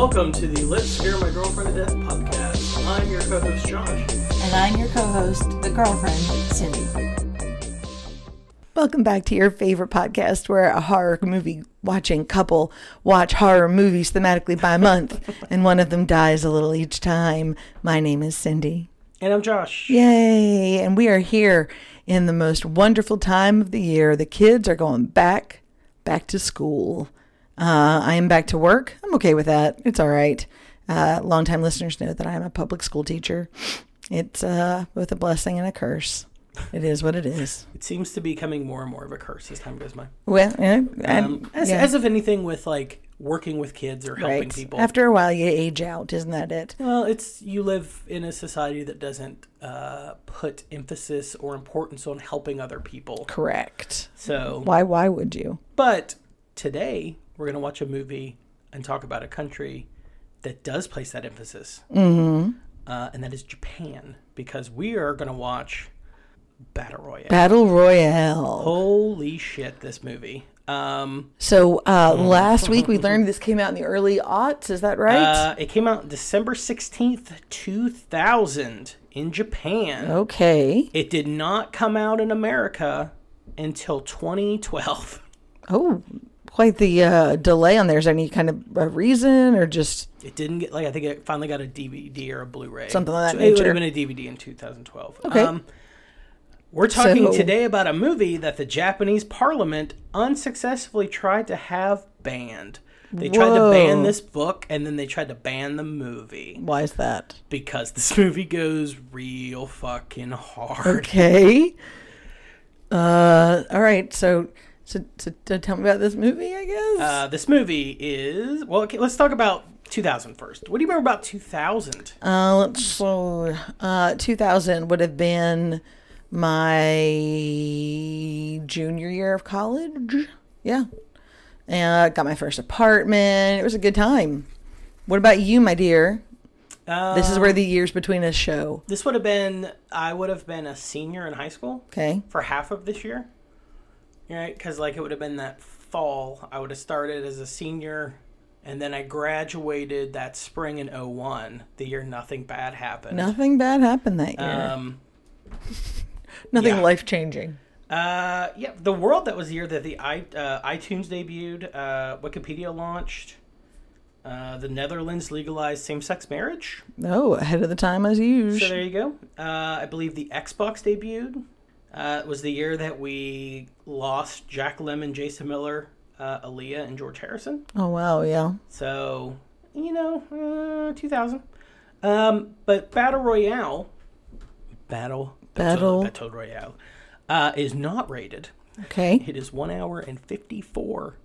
Welcome to the Let's Scare My Girlfriend to Death podcast. I'm your co-host Josh. And I'm your co host, the girlfriend, Cindy. Welcome back to your favorite podcast where a horror movie watching couple watch horror movies thematically by month and one of them dies a little each time. My name is Cindy. And I'm Josh. Yay! And we are here in the most wonderful time of the year. The kids are going back back to school. Uh, I am back to work. I'm okay with that. It's all right. Uh, longtime listeners know that I'm a public school teacher. It's uh, both a blessing and a curse. It is what it is. It seems to be becoming more and more of a curse as time goes by. Well, yeah, Um, as, yeah. as of anything with like working with kids or helping right. people. After a while, you age out, isn't that it? well, it's you live in a society that doesn't uh, put emphasis or importance on helping other people. Correct. So, Why? Why would you? but today we're gonna watch a movie and talk about a country that does place that emphasis, mm-hmm. uh, and that is Japan, because we are gonna watch Battle Royale. Battle Royale. Holy shit, this movie. Um, So uh, last week we learned this came out in the early aughts. Is that right? uh, it came out December 16th, 2000 in Japan. okay. It did not come out in America until 2012. Oh, quite the uh, delay on there. Is there any kind of a reason or just It didn't get, like, I think it finally got a DVD or a Blu ray. Something like that so It would have been a DVD in 2012. Okay. we're talking So- today about a movie that the Japanese parliament unsuccessfully tried to have banned. They tried to ban this book and then they tried to ban the movie. why is that? because this movie goes real fucking hard. Okay. Uh, all right. So, so, so, so tell me about this movie. I guess. Uh, this movie is well. Okay, let's talk about 2000 first. What do you remember about 2000? Uh, let's so uh, 2000 would have been my junior year of college. Yeah, and I got my first apartment. It was a good time. What about you, my dear? Uh, This is where the years between us show. this would have been. I would have been a senior in high school Okay. for half of this year. Right, because like it would have been that fall. I would have started as a senior, and then I graduated that spring in 01, the year nothing bad happened. Nothing bad happened that year. Um, Nothing yeah. life changing. Uh, yeah, the world that was the year that the i uh, iTunes debuted, uh, Wikipedia launched, uh, the Netherlands legalized same-sex marriage. Oh, ahead of the time as So usual. there you go. Uh, I believe the Xbox debuted. Uh, it was the year that we lost Jack Lemmon, Jason Miller, uh, Aaliyah, and George Harrison. Oh wow, yeah. So you know, uh, 2000. Um, but Battle Royale, Battle Battle. Battle Royale, uh, is not rated. Okay. It is one hour and 54,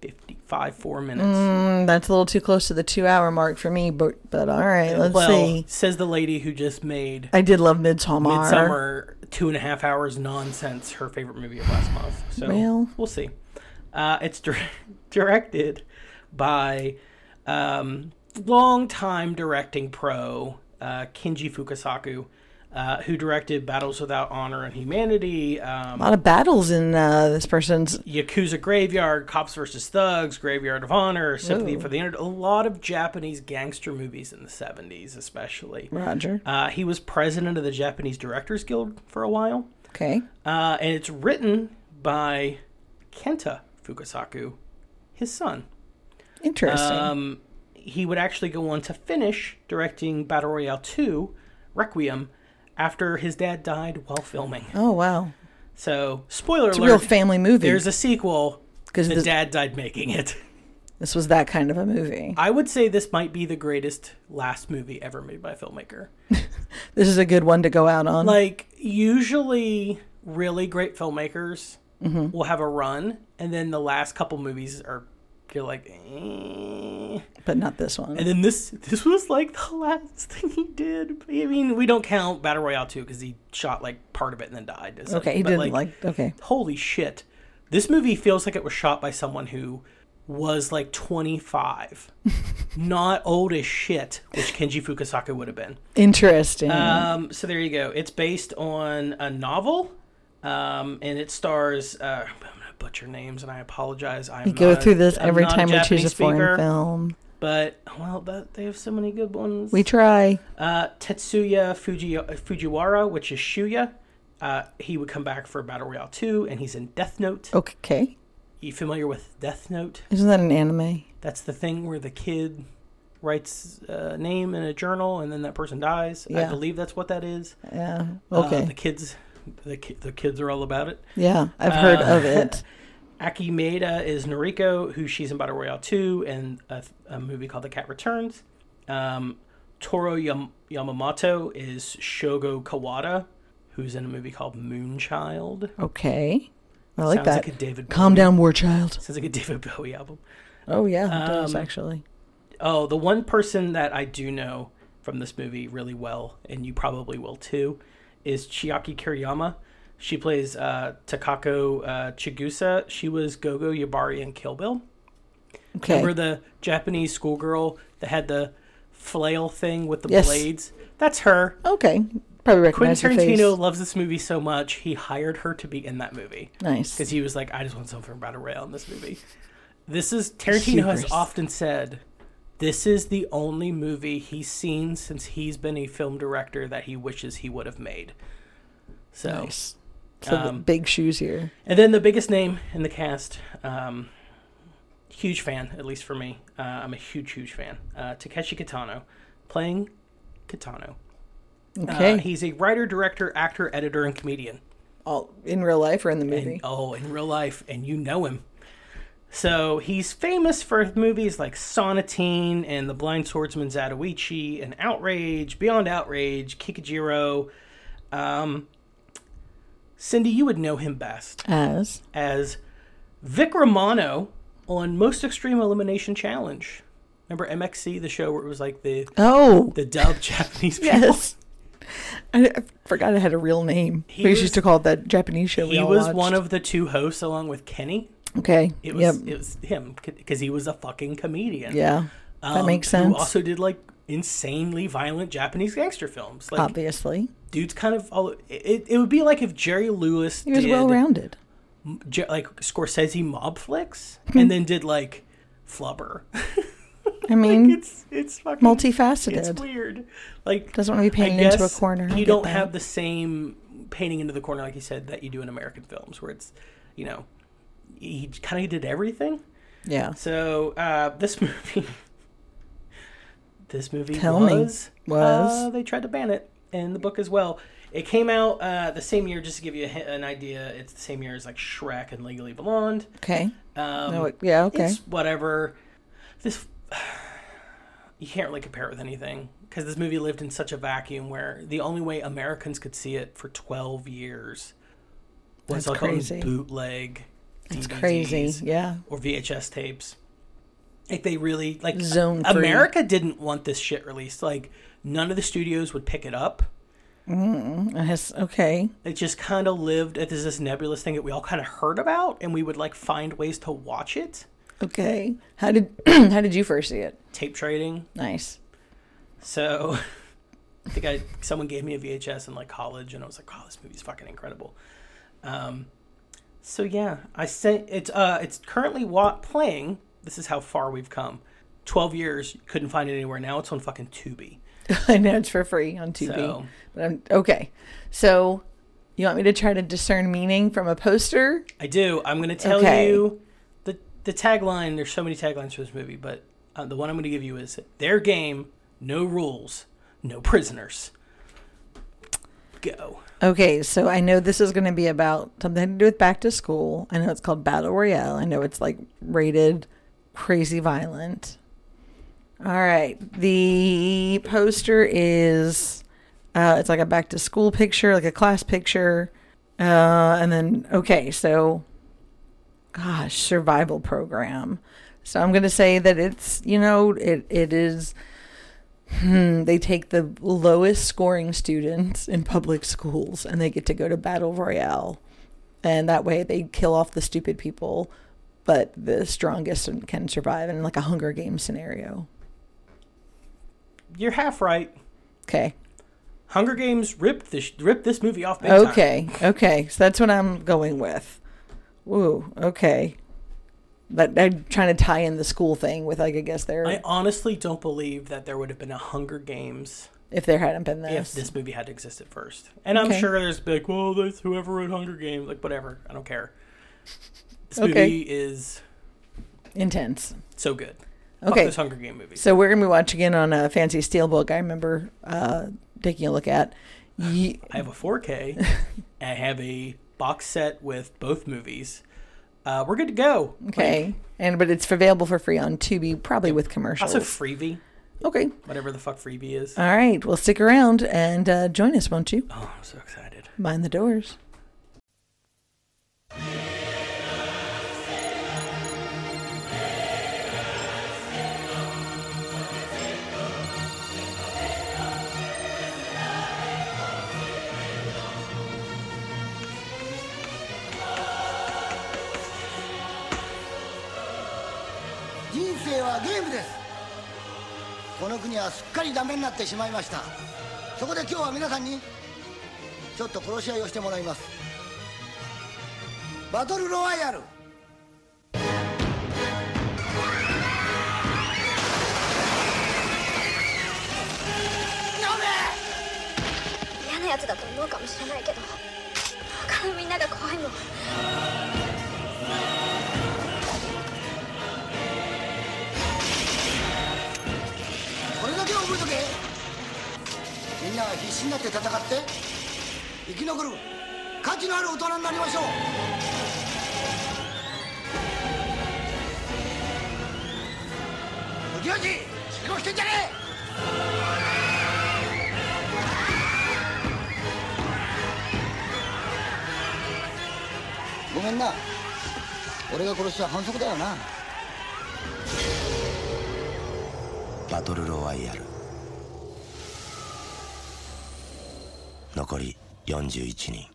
55, four minutes. Mm, that's a little too close to the two hour mark for me, but but all right, let's well, see. says the lady who just made I did love Midsommar. Midsummer two and a half hours nonsense her favorite movie of last month. So Well. we'll see. Uh, it's dir- directed by um, longtime directing pro uh, Kinji Fukasaku, uh, who directed Battles Without Honor and Humanity, um, A lot of battles in uh, this person's. Yakuza Graveyard, Cops versus Thugs, Graveyard of Honor, Sympathy Ooh. for the Internet. A lot of Japanese gangster movies in the 70s, especially. Roger. Uh, he was president of the Japanese Directors Guild for a while. Okay. Uh, and it's written by Kenta Fukasaku, his son. Interesting. Um, he would actually go on to finish directing Battle Royale 2, Requiem, after his dad died while filming. oh wow, So, spoiler it's a real family movie. there's a sequel. because The this, dad died making it. this was that kind of a movie. I would say this might be the greatest last movie ever made by a filmmaker. This is a good one to go out on. Like usually, really great filmmakers Mm-hmm. will have a run, and then the last couple movies are you're like, eh. but not this one. and then this this was like the last thing he did. I mean, we don't count Battle Royale two because he shot like part of it and then died. okay, he But, didn't like, Okay. holy shit this movie feels like it was shot by someone who was like 25 not old as shit which kenji fukasaku would have been Interesting. um, so there you go it's based on a novel um, and it stars uh, butcher names and i apologize i'm go through this I'm every time we choose a foreign speaker, film. but well, that, they have so many good ones. We try. Uh, Tatsuya Fuji, Fujiwara, which is Shuya. Uh, he would come back for Battle Royale 2, and he's in Death Note. Okay. You familiar with Death Note? Isn't that an anime? That's the thing where the kid writes a name in a journal, and then that person dies. I believe that's what that is. Yeah. Uh, Okay. the kids, the ki- the kids are all about it. yeah, I've heard uh, of it. Aki Maeda is Noriko, who she's in Battle Royale 2 and a, a movie called The Cat Returns. Um, Taro Yam- Yamamoto is Shogo Kawada, who's in a movie called Moonchild. Okay. I like Sounds that. like a David Calm Bowie- down, war child. Sounds like a David Bowie album. Oh yeah, it does Um, actually. Oh, the one person that I do know from this movie really well, and you probably will too, is Chiaki Kiriyama. She plays uh, Takako uh, Chigusa. She was Gogo Yubari in Kill Bill. Okay. Remember the Japanese schoolgirl that had the flail thing with the Yes. blades? That's her. Okay. Probably Quentin recognize face. Tarantino loves this movie so much, he hired her to be in that movie Nice. because he was like, I just want something from Battle Royale in this movie. This is Tarantino has often said this is the only movie he's seen since he's been a film director that he wishes he would have made. So, Nice. So the um, big shoes here. and then the biggest name in the cast, um, huge fan, at least for me. Uh, I'm a huge, huge fan. Uh, Takeshi Kitano, playing Kitano. Okay. Uh, he's a writer, director, actor, editor, and comedian. All in real life or in the movie? And, oh, in real life, and you know him. So he's famous for movies like Sonatine and The Blind Swordsman Zatoichi and Outrage, Beyond Outrage, Kikujiro. Um, Cindy, you would know him best As as Vic Romano on Most Extreme Elimination Challenge. Remember MXC, the show where it was like the oh the dub Japanese people? yes. I, I forgot it had a real name. He we was- used to call it that Japanese show. He was watched. one of the two hosts along with Kenny. Okay. It was yep. it was him because he was a fucking comedian. yeah. that um, makes Who sense. also did like insanely violent Japanese gangster films. Like Obviously, dude's kind of all. It, it would be like if Jerry Lewis he was well rounded. Like Scorsese mob flicks Hmm. and then did like Flubber. I mean, it's it's fucking multifaceted. It's weird. Like Doesn't want to be painted into a corner. You don't that. have the same painting into the corner, like you said, that you do in American films, where it's, you know, he kind of did everything. Yeah. So uh, this movie, this movie Tell me. was Was. uh, they tried to ban it in the book as well. It came out uh, the same year, just to give you a, an idea. It's the same year as like Shrek and Legally Blonde. Okay. Um, no, it- yeah. Okay. it's whatever. This you can't really compare it with anything because this movie lived in such a vacuum where the only way Americans could see it for 12 years was That's like crazy. on bootleg It's crazy. Yeah. or VHS tapes. Like they really like Zone. America didn't want this shit released. Like none of the studios would pick it up. It has, okay. It just kind of lived as this nebulous thing that we all kind of heard about, and we would like find ways to watch it. Okay. How did how did you first see it? Tape trading, Nice. So I think I someone gave me a VHS in like college, and I was like, "Oh, this movie's fucking incredible." Um, so yeah, I sent it's uh it's currently wa- playing. This is how far we've come. Twelve years, couldn't find it anywhere. Now it's on fucking Tubi. I know it's for free on Tubi. So But I'm okay. So you want me to try to discern meaning from a poster? I do. I'm gonna tell Okay. you the the tagline. There's so many taglines for this movie, but uh, the one I'm gonna give you is their game, no rules, no prisoners. Go. Okay, so I know this is going to be about something to do with back to school. I know it's called Battle Royale. I know it's like rated crazy violent. All right, the poster is uh, it's like a back to school picture, like a class picture, uh, and then okay, so gosh, survival program. So I'm going to say that it's you know it it is Hmm, they take the lowest scoring students in public schools and they get to go to battle royale. And that way they kill off the stupid people but the strongest can survive in like a hunger Games scenario. You're half right. okay. Hunger Games ripped this ripped this movie off big time. okay okay. So that's what i'm going with. Woo, okay But they're trying to tie in the school thing with like I guess their I honestly don't believe that there would have been a Hunger Games if there hadn't been this. if this. movie had existed first. And I'm sure there's like, well, there's whoever wrote Hunger Games, like whatever. I don't care. This Okay. movie is Intense. so good. Fuck Okay. this Hunger Game movie. So we're gonna be watching it on a fancy steelbook. I remember uh, taking a look at. Ye- I have a 4K. I have a box set with both movies. Uh, we're good to go. okay, and but it's available for free on Tubi, probably with commercials. Also, Freevee, okay, whatever the fuck Freevee is. all right. Well, stick around and uh, join us, won't you? Oh, I'm so excited. Mind the doors. はゲームです。この国はすっかりダメになってしまいました。そこで今日は皆さんにちょっと殺し合いをしてもらいます。バトルロワイヤル。嫌なやつだと思うかもしれないけど。他のみんなが怖いもん。んなは必死になって戦って生き残る価値のある大人になりましょう。無事死のしてんじゃねえ！ごめんな。俺が殺しは反則だよな。バトルロワイヤル。残り41人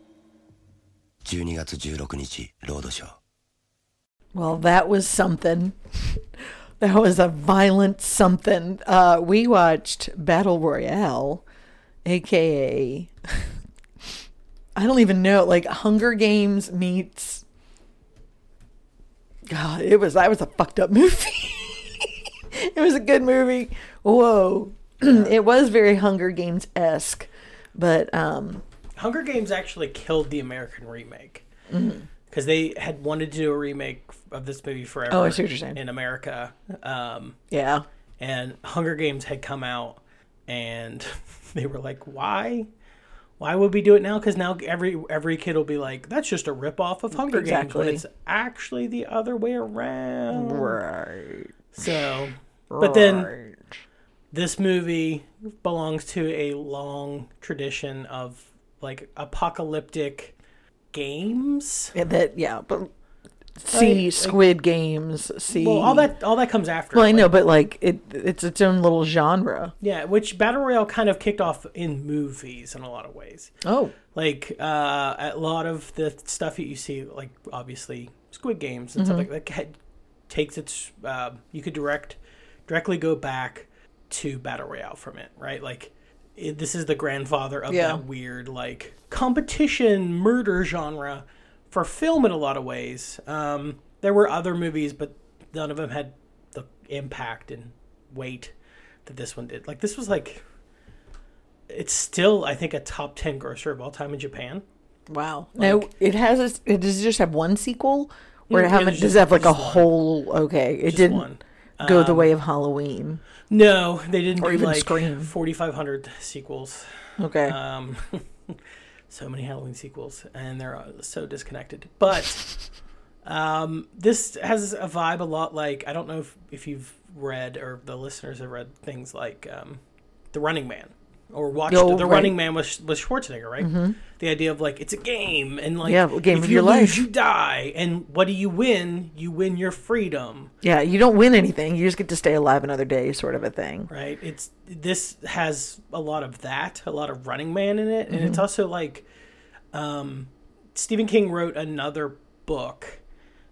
12月16日ロードショー Well, that was something. That was a violent something. Uh, we watched Battle Royale, aka I don't even know, like Hunger Games meets. God, it was that was a fucked up movie. it was a good movie. Whoa, it was very Hunger Games esque, but um, Hunger Games actually killed the American remake because they had wanted to do a remake of this movie forever. Oh, I see what you're saying. In America, um, yeah, and Hunger Games had come out, and they were like, "Why? Why would we do it now? Because now every every kid will be like, that's just a rip off of Hunger Games when Exactly. it's actually the other way around." right. So, but then this movie belongs to a long tradition of like apocalyptic games. Yeah, that yeah, but see Like- Squid Games. See, Well, all that all that comes after. Well, I like- know, but like it, it's its own little genre. Yeah, which battle royale kind of kicked off in movies in a lot of ways. Oh, Like uh, a lot of the stuff that you see, like obviously Squid Games and stuff Mm-hmm. like that, takes its. Uh, you could direct directly go back to battle royale from it, right? Like it, this is the grandfather of Yeah. that weird like competition murder genre for film in a lot of ways. Um, there were other movies, but none of them had the impact and weight that this one did. Like this was like it's still I think a top 10 grosser of all time in Japan. wow! now it has its, it does it just have one sequel, or Yeah, it have there's does just- it have like a one. whole? Okay, it Just didn't one. Go the Um, way of Halloween. No, they didn't Or do even like Scream. 4500 sequels. Okay, Um so many Halloween sequels and they're uh, so disconnected. But um this has a vibe a lot like I don't know if, if you've read or the listeners have read things like um The Running Man or watched Oh, The right. Running Man with with Schwarzenegger, right? The idea of like it's a game and like Yeah, a game if you your lose, life. you die and what do you win? You win your freedom. yeah, you don't win anything. You just get to stay alive another day, sort of a thing. right it's this has a lot of that a lot of running man in it and Mm-hmm. it's also like um stephen king wrote another book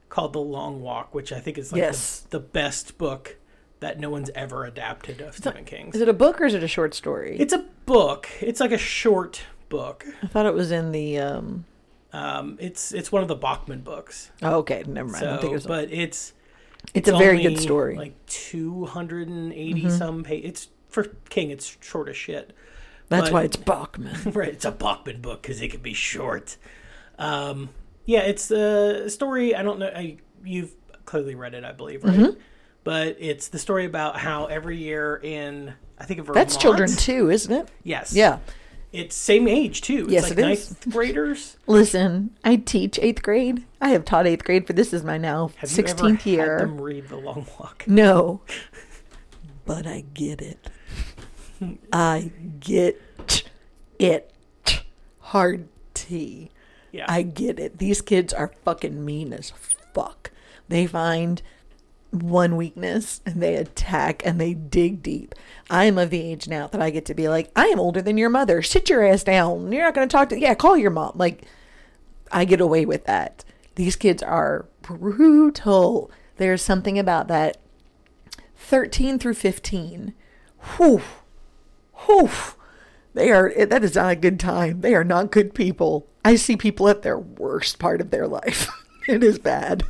called the long walk which i think is like Yes. the, the best book that no one's ever adapted of stephen king's Is it a book or is it a short story? it's a book it's like a short book I thought it was in the. um um it's it's one of the bachman books Oh, okay, never mind. I so think it was. but it's It's, a very good story. Mm-hmm. Like 280 some page. It's for King. It's short as shit. That's but- why it's Bachman. right. It's a Bachman book because it can be short. Um, yeah, it's a story. I don't know. I, you've clearly read it, I believe, right? Mm-hmm. But it's the story about how every year in I think of Vermont. That's children too, isn't it? Yes. Yeah. It's same age too. It's Yes, like it is. ninth graders. Listen, I teach eighth grade. I have taught eighth grade, for this is my now Have you ever sixteenth had year. them read The Long Walk? No, but I get it. I get it. Hard T. Yeah. I get it. These kids are fucking mean as fuck. They find one weakness and they attack and they dig deep. I am of the age now that I get to be like, I am older than your mother. Sit your ass down. You're not going to talk to, yeah, call your mom. Like, I get away with that. These kids are brutal. There's something about that 13 through 15. Whew. Whew. They are, eh, that is not a good time. They are not good people. I see people at their worst part of their life. it is bad.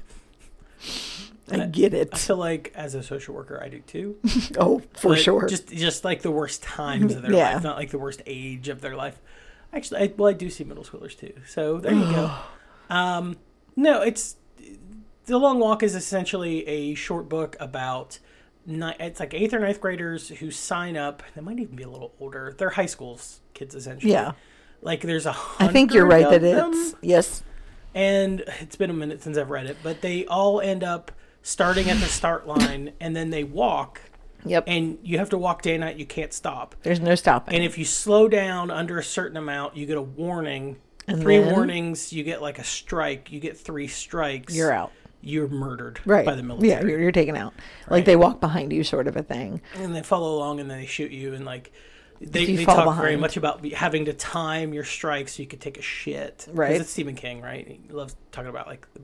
I get I it. feel like as a social worker, I do too. Oh, for But sure. Just just like the worst times of their Yeah. life, not like the worst age of their life. Actually, I, well, I do see middle schoolers too. So there you go. Um, no, it's the Long Walk is essentially a short book about. Ni- it's like eighth or ninth graders who sign up. They might even be a little older. They're high school kids essentially. Yeah. Like there's a I think you're right that of them it's, yes. and it's been a minute since I've read it, but they all end up starting at the start line and then they walk Yep. and you have to walk day and night, you can't stop. There's no stopping. And if you slow down under a certain amount, you get a warning. And three then- warnings, you get like a strike, you get three strikes. You're out. You're murdered right. by the military. Yeah, you're, you're taken out. Like they walk behind you, sort of a thing. and they follow along and then they shoot you and like they, they talk very much about having to time your strikes so you could take a shit. Right. It's Stephen King, right? He loves talking about like the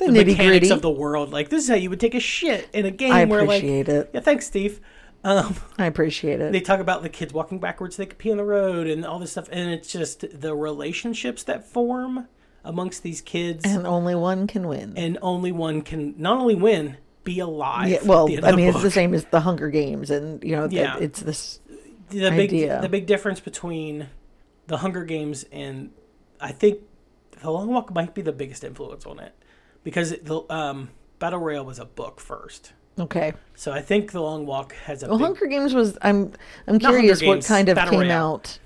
The, the mechanics gritty. of the world. Like this is how you would take a shit in a game I where like it. yeah, thanks, Steve. Um, I appreciate it. they talk about the kids walking backwards, so they could pee on the road, and all this stuff, and it's just the relationships that form amongst these kids, and, only one can win. And only one can not only win, be alive. yeah, well, I the mean, it's the same as the Hunger Games, and you know, Yeah. it's this. the big idea. the big difference between the Hunger Games and I think the Long Walk might be the biggest influence on it because the um, Battle Royale was a book first. Okay. So I think the Long Walk has a Well, big Hunger Games was. I'm. I'm curious what kind of Battle came Royale. out.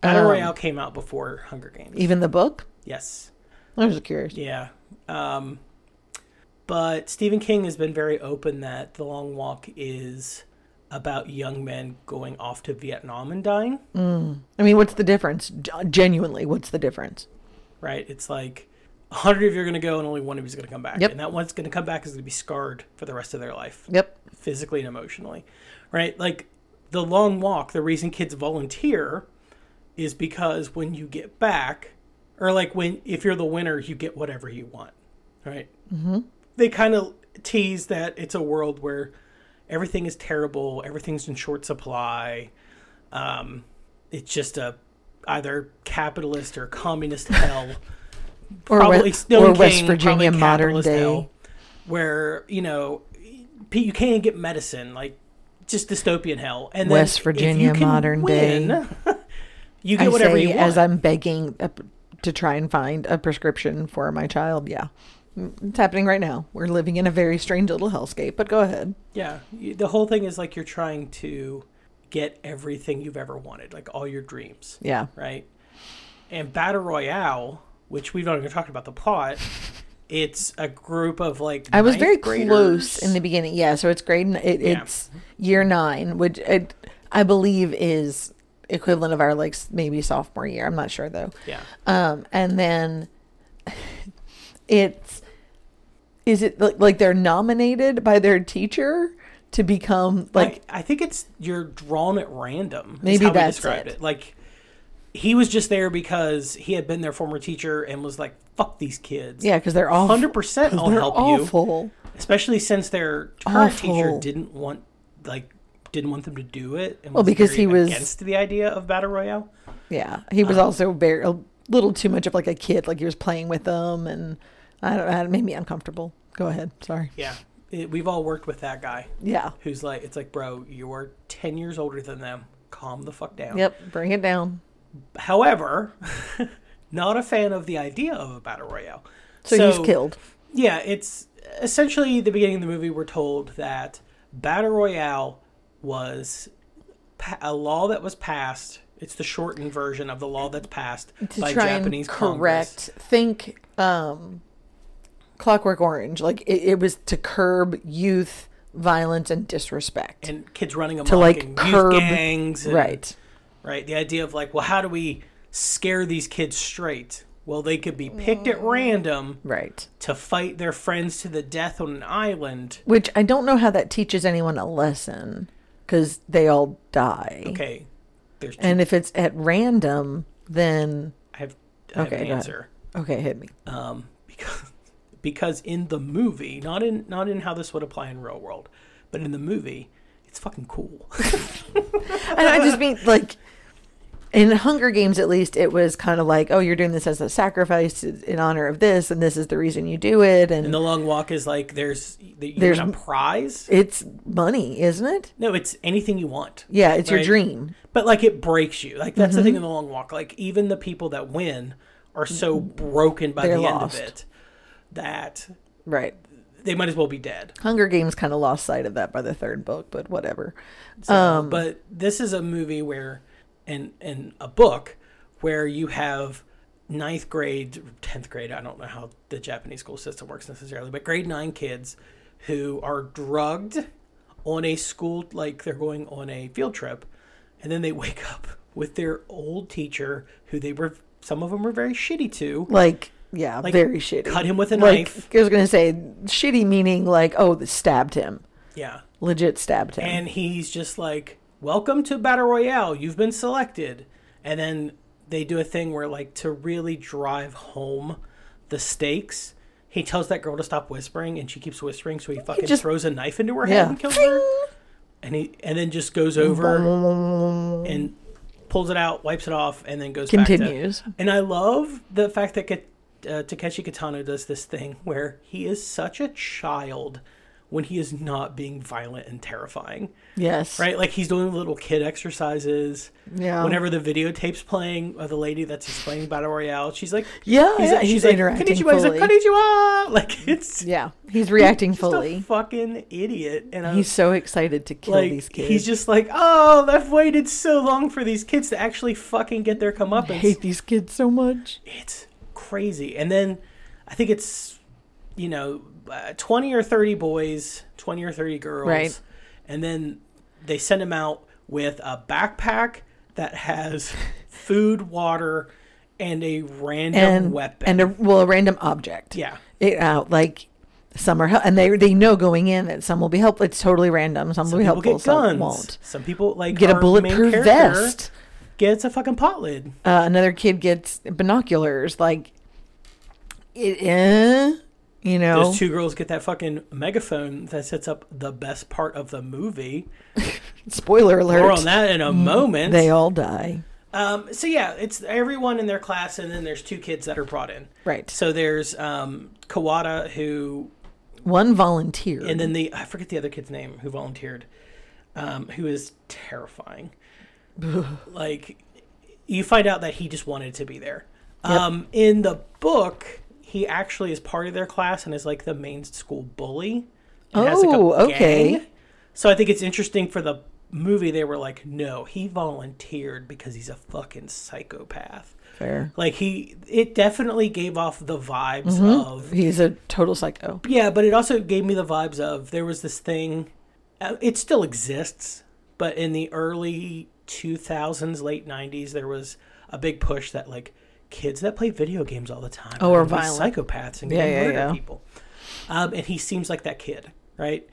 Battle um, Royale came out before Hunger Games. Even the book. Yes. I was curious. Yeah. Um, but Stephen King has been very open that The Long Walk is about young men going off to Vietnam and dying. I mean, what's the difference? Genuinely, what's the difference? Right? It's like a hundred of you are going to go and only one of you is going to come back. Yep. And that one's going to come back is going to be scarred for the rest of their life, Yep. physically and emotionally. Right? Like The Long Walk, the reason kids volunteer is because when you get back, or like when, if you're the winner, you get whatever you want. Right? Mm-hmm. they kind of tease that it's a world where everything is terrible, everything's in short supply. Um, it's just a either capitalist or communist hell. Or, Probably we- Stephen or West Virginia modern day. where you know you can't get medicine, like just dystopian hell. And West Virginia modern day. you get I whatever you want. as I'm begging to try and find a prescription for my child. Yeah, Mm, it's happening right now. We're living in a very strange little hellscape. But go ahead. Yeah, the whole thing is like you're trying to get everything you've ever wanted, like all your dreams, Yeah. right? And Battle Royale, which we've not even talked about the plot, it's a group of like I was very graders. close in the beginning. Yeah, so it's grade. It, Yeah. It's year nine, which it, I believe is equivalent of our like maybe sophomore year. I'm not sure though. Yeah, Um, and then it's is it like, like they're nominated by their teacher to become like like I, think it's you're drawn at random. is Maybe that's described it. it. Like he was just there because he had been their former teacher and was like, "Fuck these kids." yeah because they're all hundred percent. I'll you. awful. especially since their current teacher didn't want like didn't want them to do it and Well, because he was- against the idea of battle royale Yeah, he was um, also very a little too much of like a kid. Like he was playing with them, and I don't. It made me uncomfortable. Go ahead. Sorry. yeah it, we've all worked with that guy Yeah. who's like, it's like, bro, you're 10 years older than them. Calm the fuck down. Yep. Bring it down. However, not a fan of the idea of a battle royale. So, he's killed. Yeah, it's essentially the beginning of the movie. We're told that battle royale was pa- a law that was passed. It's the shortened version of the law that's passed To by try Japanese and Congress. correct. Think um, Clockwork Orange. Like it, it was to curb youth violence and disrespect. and kids running amok to like and curb youth gangs, and, right. Right, the idea of like, well, how do we scare these kids straight? Well, they could be picked at random Right. to fight their friends to the death on an island. Which I don't know how that teaches anyone a lesson because they all die. Okay, there's two, And if it's at random, then I have, I have Okay, an go ahead. answer. okay, hit me. um, because because in the movie, not in not in how this would apply in real world, but in the movie, it's fucking cool. and I just mean like in Hunger Games, at least, it was kind of like, oh, you're doing this as a sacrifice in honor of this, and this is the reason you do it, and and the long walk is like there's you There's- a prize. it's money, isn't it? No, it's anything you want. Yeah, it's your dream. But like it breaks you. Like that's the Mm-hmm. thing in the long walk. Like even the people that win are so broken by They're the end of it that Right. they might as well be dead. Hunger Games kind of lost sight of that by the third book, but whatever. So, Um, but this is a movie where, in in a book, where you have ninth grade, tenth grade. I don't know how the Japanese school system works necessarily, but grade nine kids who are drugged on a school like they're going on a field trip, and then they wake up with their old teacher who they were. Some of them were very shitty to. Like, yeah, Like, very shitty. cut him with a like, knife. I was gonna say shitty meaning like, oh, stabbed him, Yeah. legit stabbed him. And he's just like, "Welcome to Battle Royale. You've been selected." And then they do a thing where, like, to really drive home the stakes, he tells that girl to stop whispering, and she keeps whispering, so he fucking just- throws a knife into her head yeah, and kills her. And he and then just goes over and pulls it out, wipes it off, and then goes Continues. Back to, and I love the fact that uh, Takeshi Kitano does this thing where he is such a child when he is not being violent and terrifying yes, right? Like he's doing little kid exercises. Yeah. Whenever the videotape's playing of the lady that's explaining Battle Royale, she's like, Yeah, he's, yeah, she's he's like, interacting Konnichiwa. He's like, fully. Konnichiwa. Like it's Yeah, he's reacting just fully. a fucking idiot. And I'm He's so excited to kill like, these kids. he's just like, oh, I've waited so long for these kids to actually fucking get their comeuppance. I hate these kids so much. it's crazy. And then I think it's, you know, uh, 20 or 30 boys, 20 or 30 girls. Right. And then they send them out with a backpack that has food, water, and a random and weapon. and a well a random object. yeah. it out like some are and they they know going in that some will be helpful. It's totally random. Some, Some will be helpful. get Some guns. won't. Some people like Get a bulletproof vest. Gets a fucking pot lid. Uh, another kid gets binoculars. Like it, eh, you know. Those two girls get that fucking megaphone that sets up the best part of the movie. Spoiler alert. More on that in a moment. They all die. Um, so yeah, it's everyone in their class, and then there's two kids that are brought in. Right. So there's um, Kawada who, One volunteer. and then the I forget the other kid's name who volunteered, um, who is terrifying. like, you find out that he just wanted to be there. Um, in the book, he actually is part of their class and is like the main school bully. and has, like, Oh, okay. gang. So I think it's interesting for the movie. They were like, no, he volunteered because he's a fucking psychopath. fair. Like he, it definitely gave off the vibes Mm-hmm. of He's a total psycho. yeah, but it also gave me the vibes of there was this thing. Uh, it still exists, but in the early 2000s, late 90s, there was a big push that like kids that play video games all the time Oh, or violent. psychopaths and Yeah, yeah, murder yeah. people. Um, and he seems like that kid, right?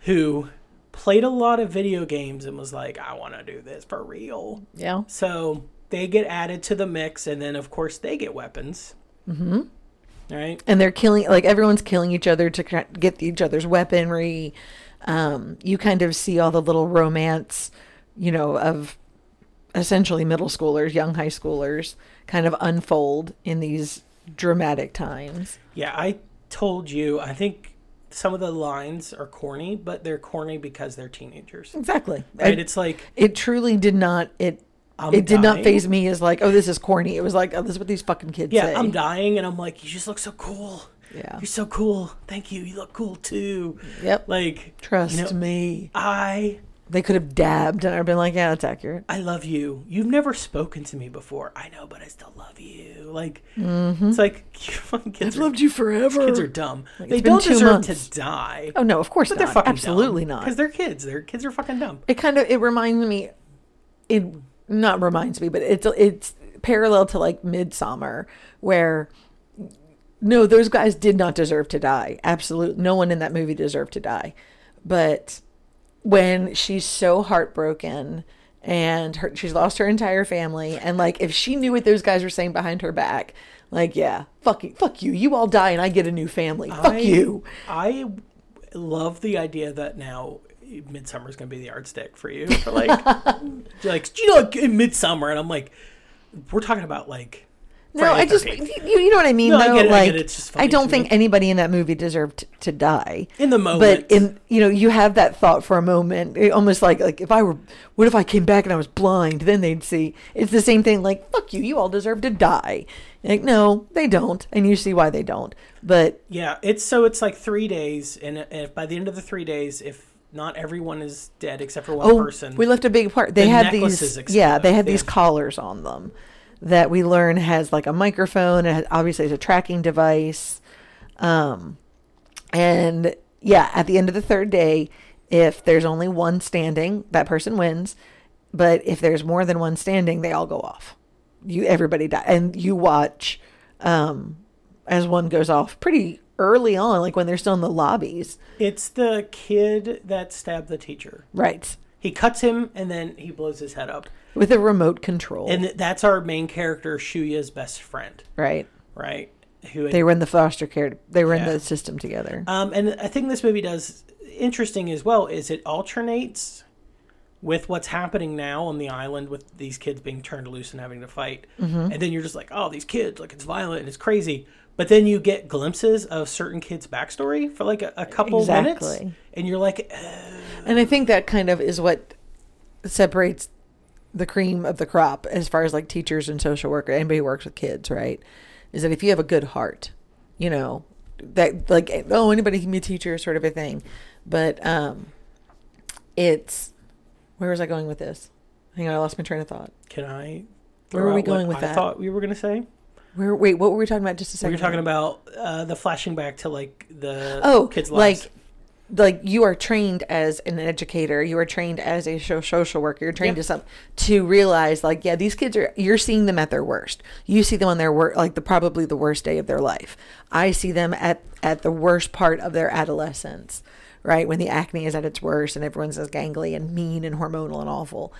Who played a lot of video games and was like, I want to do this for real. Yeah. So they get added to the mix, and then of course they get weapons. Mm-hmm. Right. and they're killing like everyone's killing each other to get each other's weaponry um, you kind of see all the little romance you know of essentially middle schoolers young high schoolers kind of unfold in these dramatic times Yeah, I told you. I think some of the lines are corny, but they're corny because they're teenagers. Exactly. Right? It, It's like it truly did not. It I'm it did not phase me as like, oh, this is corny. It was like, oh, this is what these fucking kids yeah, say. I'm dying, and I'm like, you just look so cool. Yeah. You're so cool. Thank you. You look cool too. Yep. Like Trust you know, me. I They could have dabbed, and I'd been like, yeah, that's accurate. I love you. You've never spoken to me before. I know, but I still love you. Like mm-hmm. it's like kids. Are, you forever. kids are dumb. they don't deserve months. to die. Oh no, of course but not. they're fucking Absolutely not. Because they're kids. Their kids are fucking dumb. it kind of it reminds me it not reminds me but it's it's parallel to like midsummer where no those guys did not deserve to die absolutely no one in that movie deserved to die but when she's so heartbroken and her, she's lost her entire family and like if she knew what those guys were saying behind her back like yeah fuck you fuck you you all die and i get a new family fuck I- you I love the idea that now Midsummer is going to be the yardstick for you. For like, like, you know, like, in Midsummer, and I'm like, we're talking about like. No, I just you, you know what I mean. No, I though? get it, I like get it. It's just I don't think me. anybody in that movie deserved to die. In the moment. but in you know you have that thought for a moment, it almost like like if I were, what if I came back and I was blind? Then they'd see. It's the same thing. Like fuck you, you all deserve to die. Like no, they don't, and you see why they don't. But Yeah, it's so it's like three days, and uh, if by the end of the three days, if not everyone is dead except for one oh, person, we left a big part. They The have necklaces these, yeah, they had have these Yeah. collars on them that we learn has like a microphone. It has, obviously it's a tracking device. Um, and yeah, at the end of the third day, if there's only one standing, that person wins. But if there's more than one standing, they all go off. You everybody die, and you watch um, as one goes off pretty early on, like when they're still in the lobbies. it's the kid that stabbed the teacher. Right. He cuts him, and then he blows his head up, With a remote control. and that's our main character, Shuya's best friend, right. right? Who They were in the foster care. They were in the system together. Um, and I think this movie does interesting as well is it alternates with what's happening now on the island with these kids being turned loose and having to fight. Mm-hmm. And then you're just like, oh, these kids, like it's violent and it's crazy. But then you get glimpses of certain kids' backstory for like a, a couple minutes, and you're like, uh, And I think that kind of is what separates the cream of the crop as far as like teachers and social worker, anybody who works with kids, right? Is that if you have a good heart, you know, that like oh anybody can be a teacher sort of a thing. But um it's where was I going with this? Hang on, I lost my train of thought. can I? Where were we going with I that? thought we were going to say. Where wait, what were we talking about just a second? We were talking ago? about uh, the flashing back to like the oh kids' lives. like like you are trained as an educator you are trained as a social worker you're trained Yeah. to some to realize like yeah these kids are you're seeing them at their worst. You see them on their worst like the probably the worst day of their life. I see them at at the worst part of their adolescence right? When the acne is at its worst and everyone's as gangly and mean and hormonal and awful.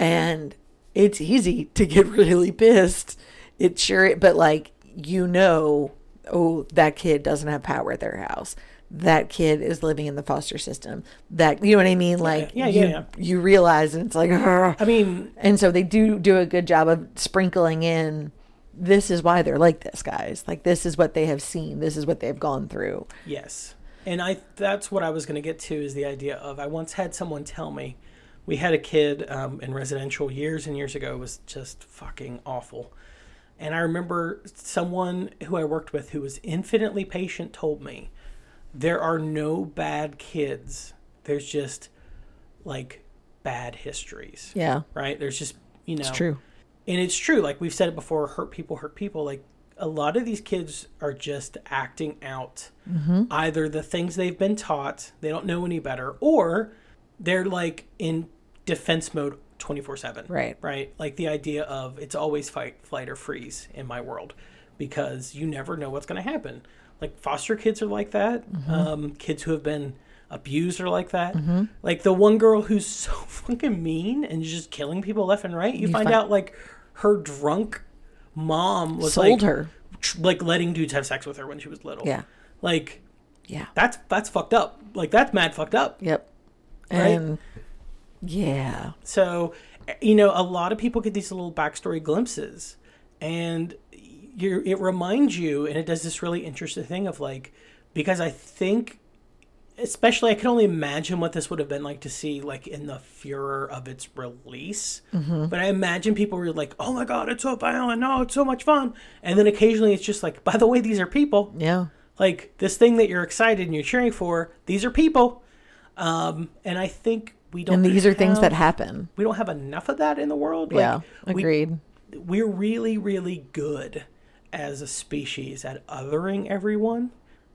And it's easy to get really pissed. It sure but like you know oh that kid doesn't have power at their house that kid is living in the foster system that you know what i mean like yeah, you, yeah, yeah. you realize and it's like "Ugh." I mean, and so they do do a good job of sprinkling in this is why they're like this guys like this is what they have seen this is what they've gone through Yes. And I that's what I was going to get to is the idea of I once had someone tell me we had a kid um, in residential years and years ago it was just fucking awful. And I remember someone who I worked with who was infinitely patient told me there are no bad kids. There's just like bad histories. yeah Right? There's just, you know. it's true And it's true, like we've said it before, hurt people hurt people. Like a lot of these kids are just acting out mm-hmm. either the things they've been taught, they don't know any better, or they're like in defense mode 24 7. Right. Right. Like the idea of it's always fight, flight, or freeze in my world because you never know what's going to happen. Like foster kids are like that. Mm-hmm. Um, kids who have been abused are like that. Mm-hmm. Like the one girl who's so fucking mean and just killing people left and right. You, find find- out like her drunk mom was Sold like, her. tr- like letting dudes have sex with her when she was little. Yeah. Like yeah that's that's fucked up. Like that's mad fucked up. yep Right? and yeah So, eh, you know, a lot of people get these little backstory glimpses, and you it reminds you, and it does this really interesting thing of like, because I think especially I can only imagine what this would have been like to see like in the furor of its release. Mm-hmm. But I imagine people were like, "Oh my god, it's so violent! No, it's so much fun!" And then occasionally it's just like, "By the way, these are people. Yeah. Like this thing that you're excited and you're cheering for. These are people." Um, and I think we don't. And these are things that happen. we don't have enough of that in the world. Yeah. we- Agreed. we're really, really good as a species at othering everyone,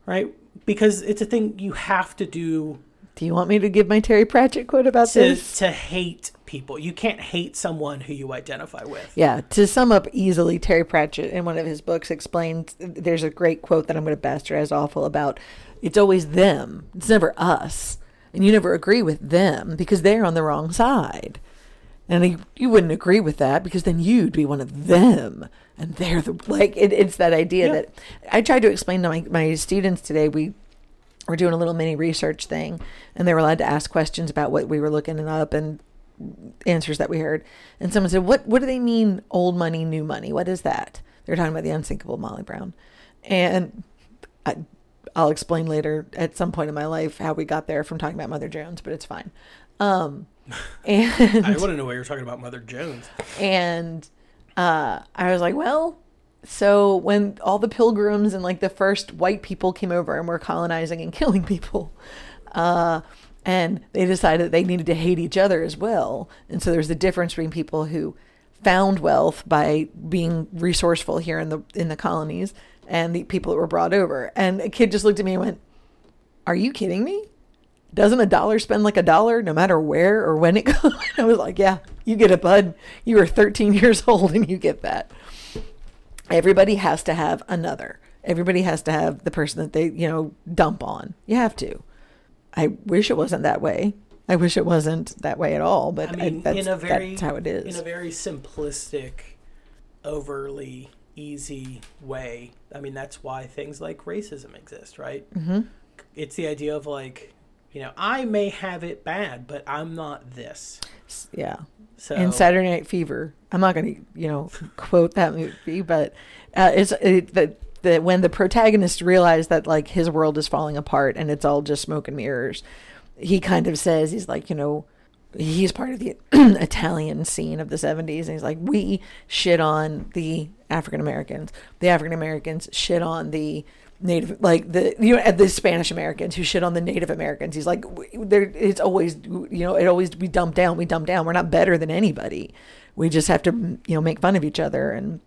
right? Because it's a thing you have to do Do you want me to give my Terry Pratchett quote about to, this? to hate people. You can't hate someone who you identify with. Yeah, to sum up easily, Terry Pratchett in one of his books explains there's a great quote that I'm going to bastardize awful about it's always them, it's never us. And you never agree with them because they're on the wrong side. And you, you wouldn't agree with that because then you'd be one of them. And they're the, like, it, it's that idea Yeah. that I tried to explain to my, my students today. We were doing a little mini research thing and they were allowed to ask questions about what we were looking up and answers that we heard. And someone said, "What what do they mean old money, new money? What is that?" They're talking about the unsinkable Molly Brown. And I, I'll explain later at some point in my life how we got there from talking about Mother Jones, but it's fine. Um and I want to know why you're talking about Mother Jones. and uh, I was like, well, so when all the pilgrims and like the first white people came over and were colonizing and killing people, uh, and they decided they needed to hate each other as well. And so there's a difference between people who found wealth by being resourceful here in the in the colonies and the people that were brought over. And a kid just looked at me and went, "Are you kidding me?" Doesn't a dollar spend like a dollar no matter where or when it goes? I was like, yeah, you get it, bud. You are 13 years old and you get that. Everybody has to have another. Everybody has to have the person that they, you know, dump on. You have to. I wish it wasn't that way. I wish it wasn't that way at all, but I I that's, in a very that's how it is. in a very simplistic, overly easy way. I mean, that's why things like racism exist, right? Mm-hmm. It's the idea of like, you know, I may have it bad, but I'm not this. yeah. So in Saturday Night Fever. I'm not going to, you know, quote that movie, but uh, it's it, that that when the protagonist realized that like his world is falling apart and it's all just smoke and mirrors, he kind of says he's like, you know, he's part of the Italian scene of the 70s and he's like, we shit on the African Americans. The African Americans shit on the Native, like the you know the Spanish Americans who shit on the Native Americans. He's like, there. It's always you know it always we dump down, we dump down. We're not better than anybody. We just have to you know make fun of each other. And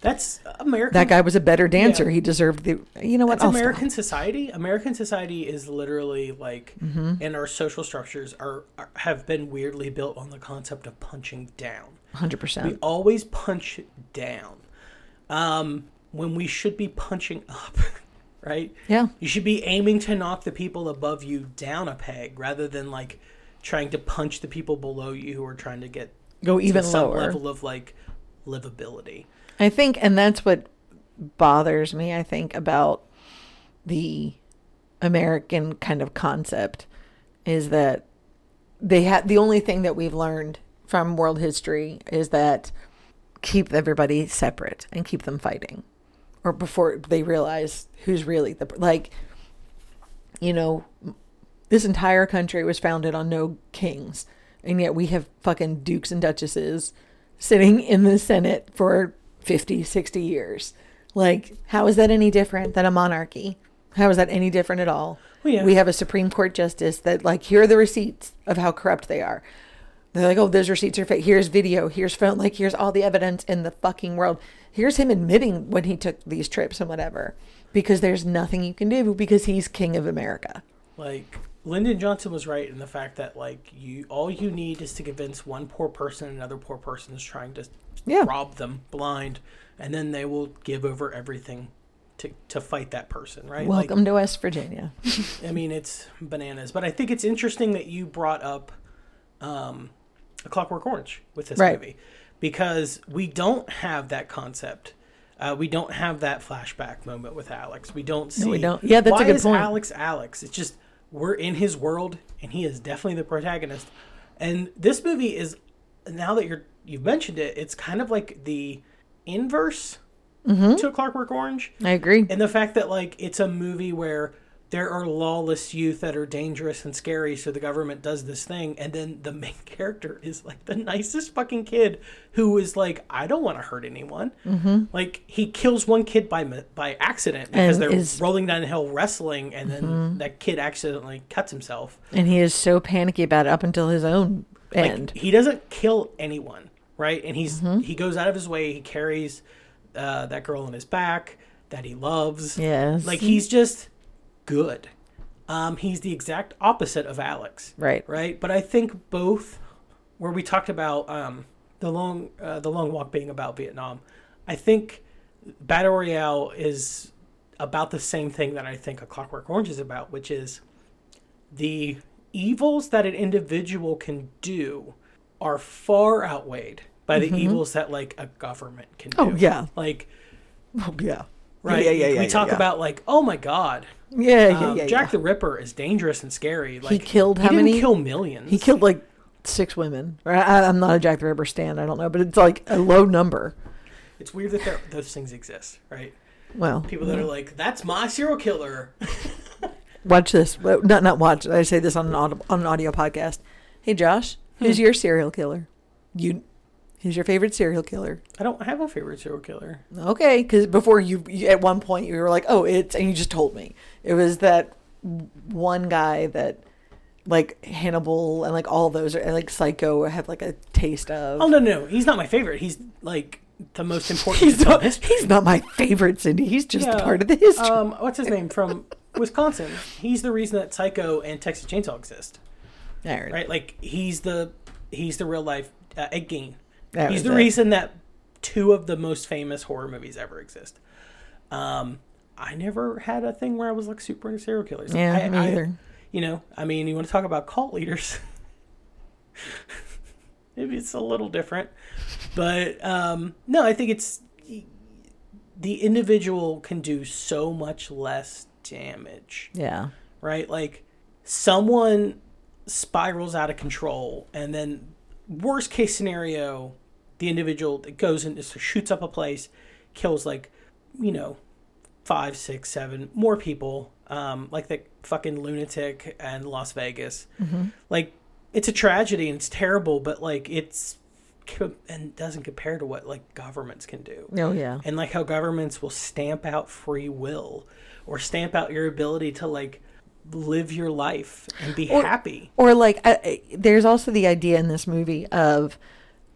that's American. that guy was a better dancer. Yeah. He deserved the. You know what? That's I'll American stop. society. American society is literally like, Mm-hmm. and our social structures are, are have been weirdly built on the concept of punching down. Hundred percent. We always punch down, um, when we should be punching up, right? Yeah. You should be aiming to knock the people above you down a peg rather than like trying to punch the people below you who are trying to get Go even to some lower. level of like livability. I think, and that's what bothers me, I think, about the American kind of concept is that they had the only thing that we've learned from world history is that keep everybody separate and keep them fighting or before they realize who's really the like you know this entire country was founded on no kings and yet we have fucking dukes and duchesses sitting in the senate for 50 60 years. Like how is that any different than a monarchy? How is that any different at all? Well, yeah. we have a supreme court justice that like here are the receipts of how corrupt they are they're like, oh, those receipts are fake. Here's video. Here's phone. Like, here's all the evidence in the fucking world. Here's him admitting when he took these trips and whatever. Because there's nothing you can do because he's king of America. Like Lyndon Johnson was right in the fact that like you all you need is to convince one poor person and another poor person is trying to Yeah. rob them blind, and then they will give over everything to to fight that person, right? Like, Welcome to West Virginia. I mean, it's bananas. But I think it's interesting that you brought up um, A Clockwork Orange with this Right. movie because we don't have that concept. Uh, we don't have that flashback moment with Alex. We don't see. we don't. Yeah, that's a why good is point. Alex Alex? It's just we're in his world, and he is definitely the protagonist. And this movie is now that you're you've mentioned it, it's kind of like the inverse Mm-hmm. to A Clockwork Orange I agree. and the fact that like it's a movie where there are lawless youth that are dangerous and scary, so the government does this thing, and then the main character is like the nicest fucking kid who is like, I don't want to hurt anyone. Mm-hmm. Like he kills one kid by by accident because And they're is- rolling down the hill wrestling, and then that kid accidentally cuts himself. And he is so panicky about it up until his own Like, end. he doesn't kill anyone, right? And he's Mm-hmm. he goes out of his way. He carries uh, that girl on his back that he loves. Yes. like he's just good. Um, he's the exact opposite of Alex. Right. Right. But I think both, where we talked about um, the long uh, the long walk being about Vietnam, I think Battle Royale is about the same thing that I think A Clockwork Orange is about, which is the evils that an individual can do are far outweighed by the evils that like a government can do. Mm-hmm. Oh, yeah. Like Oh, yeah. right. Yeah, yeah, yeah. we yeah, talk yeah. about like, oh my god, Yeah, yeah, um, yeah. Jack yeah. the Ripper is dangerous and scary. Like he killed how he many? Kill millions. He killed like six women. Right? I, I'm not a Jack the Ripper stan. I don't know, but it's like a low number. It's weird that those things exist, right? Well, People that are like, that's my serial killer. watch this. Well, Not not watch. I say this on an audio, on an audio podcast. Hey, Josh, who's your serial killer? You, who's your favorite serial killer? I don't have a favorite serial killer. Okay, because before you, you, at one point, you were like, "Oh, it's," and you just told me it was that one guy that, like Hannibal and like all those, are, and like Psycho, have like a taste of. Oh no, no, he's not my favorite. He's like the most important. He's not, he's not my favorite, Cindy. He's just Yeah. part of the history. Um, what's his name from Wisconsin? He's the reason that Psycho and Texas Chainsaw exist, right? Like he's the he's the real life uh, Ed Gein. That he's the it. reason that two of the most famous horror movies ever exist. Um, I never had a thing where I was like super into serial killers. Yeah, I, me I- either. you know, I mean, you want to talk about cult leaders? Maybe it's a little different, but um, no, I think it's the individual can do so much less damage Yeah. right? Like someone spirals out of control, and then worst case scenario, the individual that goes and just shoots up a place, kills like, you know, five, six, seven more people, um, like the fucking lunatic and Las Vegas. Mm-hmm. Like it's a tragedy and it's terrible, but like it's and doesn't compare to what like governments can do Oh yeah. and like how governments will stamp out free will or stamp out your ability to like live your life and be Or- happy Or like, I, I- there's also the idea in this movie of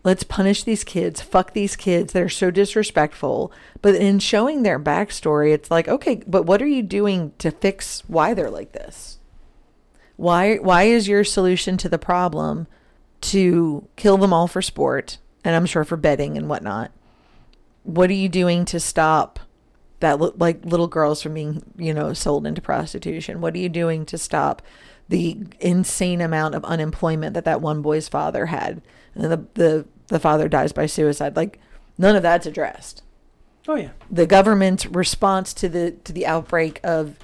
let's punish these kids, fuck these kids. They're so disrespectful. But in showing their backstory, it's like, okay, but what are you doing to fix why they're like this? Why why is your solution to the problem to kill them all for sport and I'm sure for betting and whatnot? What are you doing to stop that li- like little girls from being you know sold into prostitution? What are you doing to stop the insane amount of unemployment that that one boy's father had, and the the the father dies by suicide? Like none of that's addressed. oh yeah The government's response to the to the outbreak of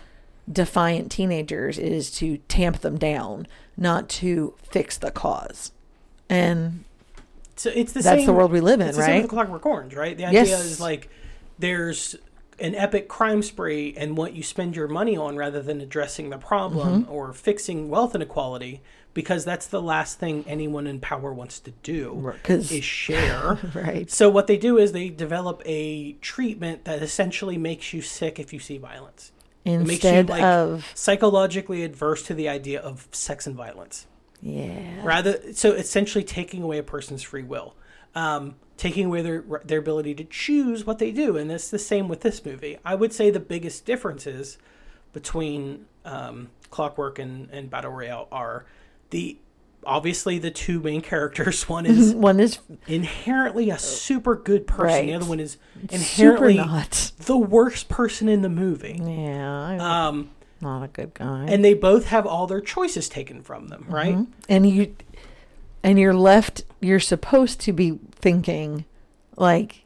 defiant teenagers is to tamp them down, not to fix the cause. And so it's the That's same the world we live in, it's the same right? with the clockwork orange right the idea Yes. is like there's an epic crime spree and what you spend your money on rather than addressing the problem Mm-hmm. or fixing wealth inequality because that's the last thing anyone in power wants to do Right, is share right. So what they do is they develop a treatment that essentially makes you sick if you see violence. It makes you Instead like of psychologically adverse to the idea of sex and violence. yeah. Rather, so essentially taking away a person's free will, um, taking away their their ability to choose what they do, and it's the same with this movie. I would say the biggest differences between um, Clockwork and, and Battle Royale are the obviously the two main characters. One is One is inherently a super good person. Right. The other one is inherently not. the worst person in the movie. Yeah, Um, not a good guy. and they both have all their choices taken from them, right? and you and you're left you're supposed to be thinking like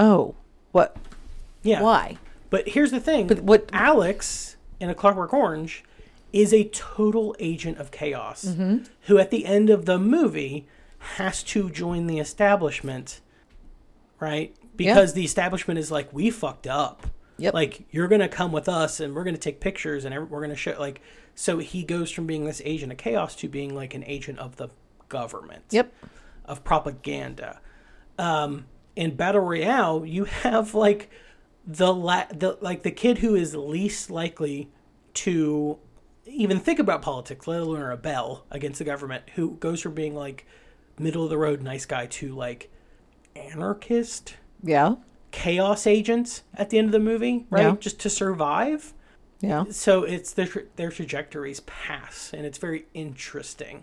oh what Yeah. why But here's the thing. But what- Alex in A Clockwork Orange is a total agent of chaos Mm-hmm. who, at the end of the movie, has to join the establishment, right? Because the establishment is like, we fucked up. Yep. Like you're gonna come with us, and we're gonna take pictures, and we're gonna show like. So he goes from being this agent of chaos to being like an agent of the government. Yep. Of propaganda. Um, in battle royale, you have like the la- the like the kid who is least likely to even think about politics, let alone rebel against the government, who goes from being like middle of the road nice guy to like anarchist Yeah. chaos agents at the end of the movie, right? Yeah. Just to survive. Yeah. So it's their tra- their trajectories pass, and it's very interesting.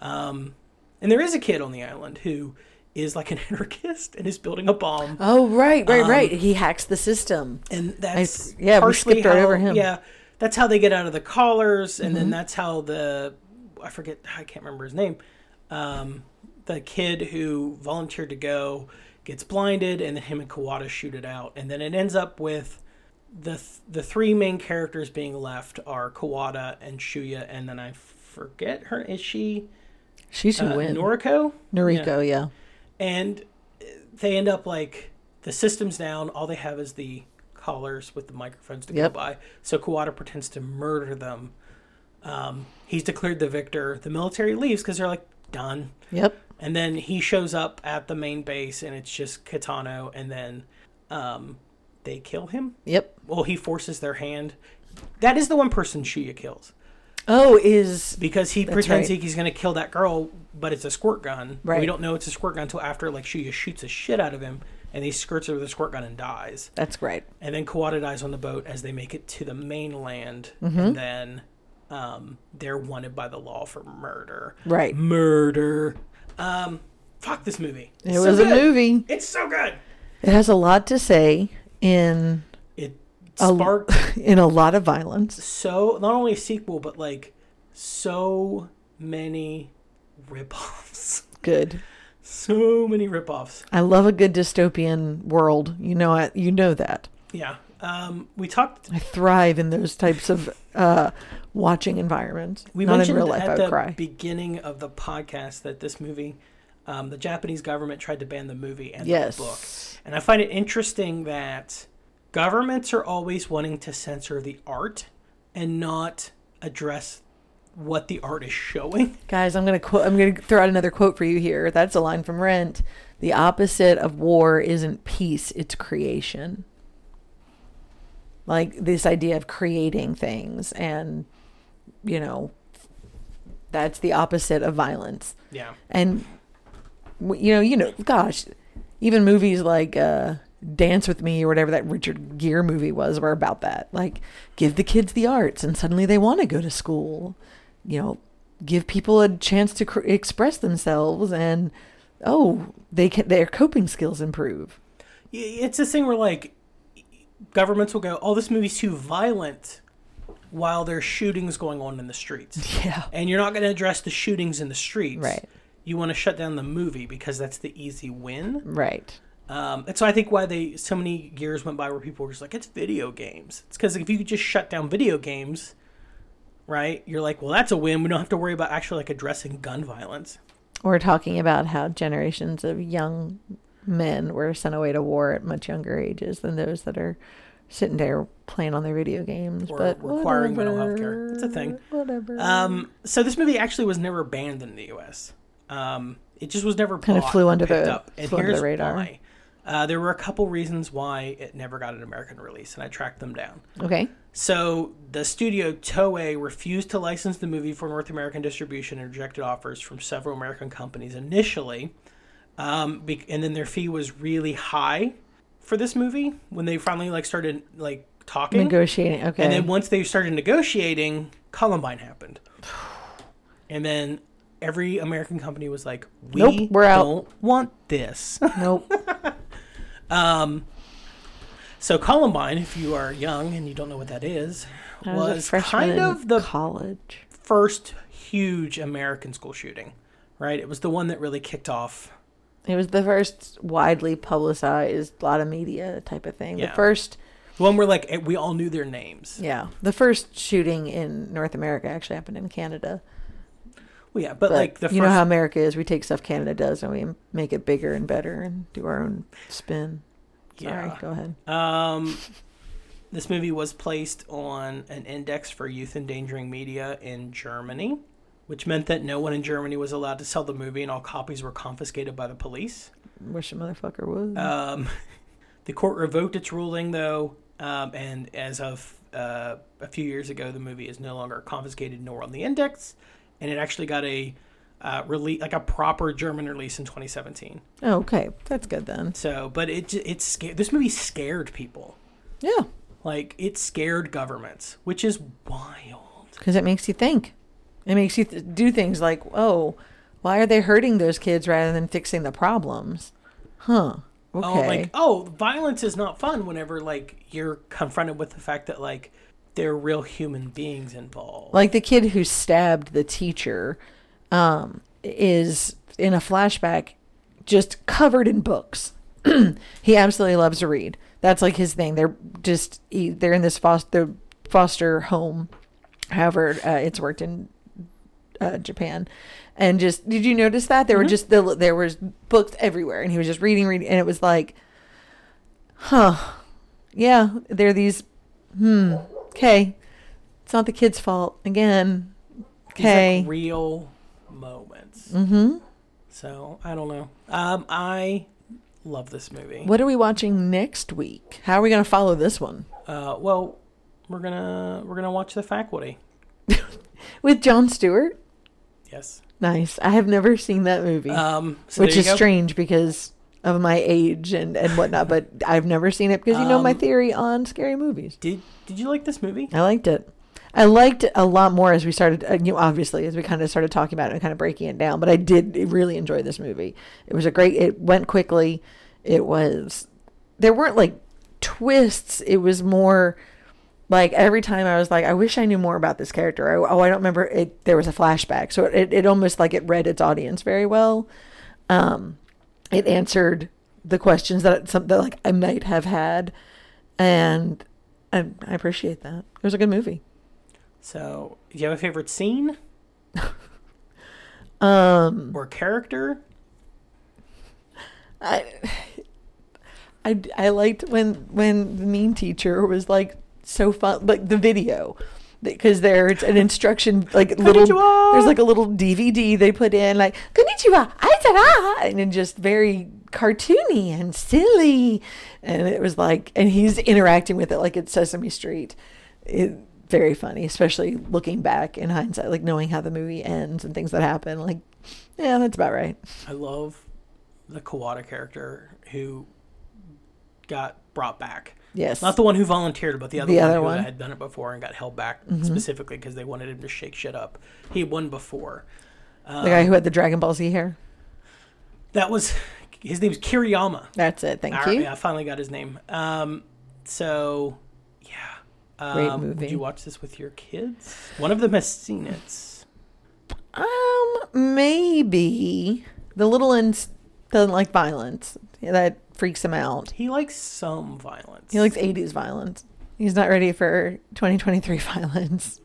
Um, and there is a kid on the island who is like an anarchist and is building a bomb, Oh, right, right, right. He hacks the system. and that's yeah, we skipped right how- over him. Yeah, that's how they get out of the collars, and then that's how the I forget I can't remember his name. Um, the kid who volunteered to go gets blinded, and then him and Kawada shoot it out, and then it ends up with the th- the three main characters being left are Kawada and Shuya, and then I forget her. Is she She should uh, win. Noriko? Noriko, yeah. and they end up like the system's down. All they have is the collars with the microphones to Yep. go by. So Kawada pretends to murder them. Um, he's declared the victor. The military leaves because they're like done. Yep. And then he shows up at the main base, and it's just Kitano. And then um, they kill him. Yep. Well, he forces their hand. That is the one person Shuya kills Oh, is because he pretends right. he's going to kill that girl, but it's a squirt gun. Right. We don't know it's a squirt gun until after like Shuya shoots the shit out of him, and he skirts her with a squirt gun and dies. that's great. And then Kawada dies on the boat as they make it to the mainland, Mm-hmm. and then um, they're wanted by the law for murder. Right. Murder. Um, fuck this movie. It It's so was a movie. It's so good. It has a lot to say in It a, sparked in a lot of violence. so not only a sequel, but like so many ripoffs. Good. So many ripoffs. I love a good dystopian world. You know, I, you know that. Yeah. Um, we talked. I thrive in those types of uh, watching environments. We Not in mentioned real life. I at the cry. beginning of the podcast that this movie, um, the Japanese government tried to ban the movie and Yes. the book, and I find it interesting that governments are always wanting to censor the art and not address what the art is showing. Guys, I'm gonna quote. I'm gonna throw out another quote for you here. That's a line from Rent. The opposite of war isn't peace; it's creation. Like this idea of creating things, and you know, that's the opposite of violence. Yeah. And you know, you know, gosh, even movies like uh, Dance with Me or whatever that Richard Gere movie was were about that. Like, give the kids the arts, and suddenly they want to go to school. You know, give people a chance to cr- express themselves, and oh, they can their coping skills improve. It's this thing where like governments will go, "Oh, this movie's too violent," while there's shootings going on in the streets. Yeah, and you're not going to address the shootings in the streets. Right. You want to shut down the movie because that's the easy win. right. Um, and so I think why they so many years went by where people were just like, it's video games. It's because if you could just shut down video games, right? You're like, well, that's a win. We don't have to worry about actually like addressing gun violence. We're talking about how generations of young men were sent away to war at much younger ages than those that are sitting there playing on their video games Or but requiring mental health care. It's a thing. Whatever. Um, so this movie actually was never banned in the U.S. Um, it just was never Kinda flew under the- up. And flew under the radar. why. Uh, there were a couple reasons why it never got an American release, and I tracked them down. okay. So the studio Toei refused to license the movie for North American distribution and rejected offers from several American companies initially. Um, and then their fee was really high for this movie when they finally like started like talking. Negotiating. Okay. And then once they started negotiating, Columbine happened. And then every American company was like, "We Nope, we're out." don't want this." nope. So Columbine, if you are young and you don't know what that is, I was, was kind of the college. first huge American school shooting, right? It was the one that really kicked off. It was the first widely publicized, a lot of media type of thing. Yeah. The first, The one where like we all knew their names. yeah, the first shooting in North America actually happened in Canada. Well, yeah, but, But like the you first, know how America is. We take stuff Canada does and we make it bigger and better and do our own spin. Sorry, Yeah. go ahead. Um, This movie was placed on an index for youth endangering media in Germany, which meant that no one in Germany was allowed to sell the movie and all copies were confiscated by the police. Wish a motherfucker would. Um, the court revoked its ruling, though, um, and as of uh, a few years ago, the movie is no longer confiscated nor on the index, and it actually got a uh, release, like a proper German release in 2017. oh, okay, that's good then. So, but it j- it scared this movie scared people, Yeah, like it scared governments, which is wild. because it makes you think. It makes you th- do things like, oh, why are they hurting those kids rather than fixing the problems? Huh. Okay. Oh, like oh, violence is not fun whenever like you're confronted with the fact that like there are real human beings involved. like the kid who stabbed the teacher um, is in a flashback just covered in books. He absolutely loves to read. That's like his thing. They're just he, they're in this foster foster home however uh, it's worked in uh, japan. And just did you notice that? There were just the, there was books everywhere and he was just reading reading and it was like huh yeah there are these hmm okay it's not the kid's fault again These, like, okay. real moments. Mm-hmm. So I don't know. Um, I love this movie. what are we watching next week how are we going to follow this one Uh, well, we're gonna we're gonna watch the faculty. with Jon Stewart Yes. nice i have never seen that movie Um, so which is go. strange because of my age and and whatnot but i've never seen it because you know my Um, theory on scary movies Did Did you like this movie? I liked it. I liked it a lot more as we started, uh, you know, obviously as we kind of started talking about it and kind of breaking it down. But I did really enjoy this movie. It was a great. It went quickly. It was. There weren't like twists. It was more like every time I was like, I wish I knew more about this character. I, oh, I don't remember it. There was a flashback, so it, it almost like it read its audience very well. Um, it answered the questions that some that like I might have had, and I appreciate that. It was a good movie. So, do you have a favorite scene Um, or character? I, I, I liked when when the mean teacher was like so fun, like the video, because there's an instruction like little. Konnichiwa! There's like a little DVD they put in like konnichiwa, aitara, and then just very cartoony and silly, and it was like, and he's interacting with it like it's Sesame Street. It, very funny, especially looking back in hindsight, like knowing how the movie ends and things that happen. Like, yeah, that's about right. I love the Kawada character who got brought back. Yes. Not the one who volunteered, but the other The one other who one. had done it before and got held back specifically because they wanted him to shake shit up. He won before. the guy who had the Dragon Ball Z hair. That was his name's Kiriyama. That's it. Thank right, you. yeah, I finally got his name. Um, so Great um, movie. Would you watch this with your kids? One of them has seen it. Um, maybe the little one doesn't like violence. That freaks him out. He likes some violence. He likes '80s violence. He's not ready for 2023 violence.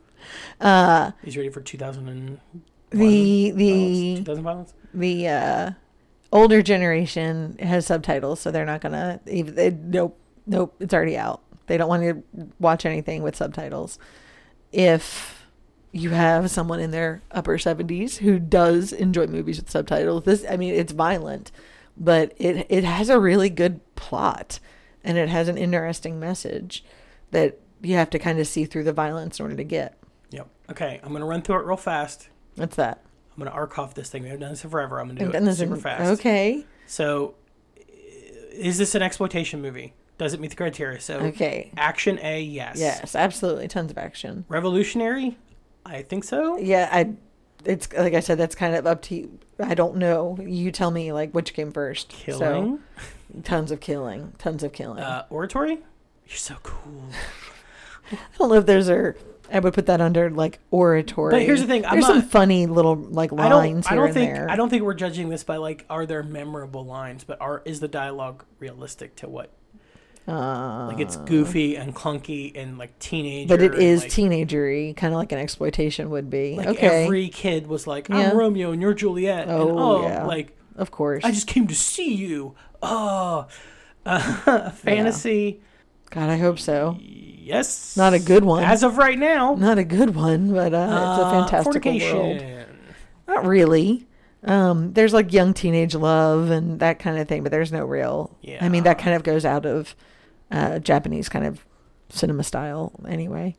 Uh, He's ready for 2000 the the 2000 violence. the uh, older generation has subtitles, so they're not gonna. Even, they, nope, nope. It's already out. They don't want to watch anything with subtitles. If you have someone in their upper 70s who does enjoy movies with subtitles, this I mean, it's violent, but it it has a really good plot, and it has an interesting message that you have to kind of see through the violence in order to get. Yep. Okay, I'm gonna run through it real fast. What's that? I'm gonna arc off this thing. We haven't done this in forever. I'm gonna do And it super an- fast. Okay. So, is this an exploitation movie? Does it meet the criteria? So, Okay. action A, yes. Yes, absolutely. Tons of action. Revolutionary, I think so. Yeah, I. It's like I said. That's kind of up to you. I don't know. You tell me like which came first. Killing, So, tons of killing. Tons of killing. uh, oratory. You're so cool. I don't know if there's a. I would put that under like oratory. But here's the thing, I'm There's some not- funly little like I lines don't. I here don't and think. there. I don't think we're judging this by like, are there memorable lines? But are is the dialogue realistic to what? Uh, Like it's goofy and clunky and like teenager. but it is like, teenagery, kind of like an exploitation would be. Like okay, every kid was like, "I'm Romeo and you're Juliet." and, Oh, oh, yeah. like of course. I just came to see you. Oh, uh, fantasy. God, I hope so. Yes. Not a good one. As of right now. Not a good one, but uh, it's a Uh, fantastical world. Not really. Um, there's like young teenage love and that kind of thing, but there's no real. Yeah. I mean, that kind of goes out of uh, Japanese kind of cinema style anyway.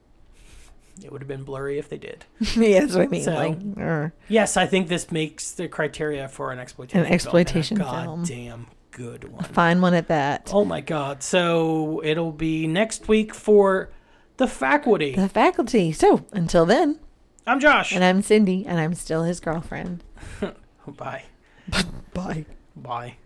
It would have been blurry if they did. yeah, that's what I mean. So- like, er, Yes, I think this makes the criteria for an exploitation. An film, a exploitation film. Goddamn good one. fine one at that. Oh my god. So it'll be next week for the faculty. The faculty. So until then, I'm Josh. and I'm Cindy, and I'm still his girlfriend. Bye. Bye. Bye.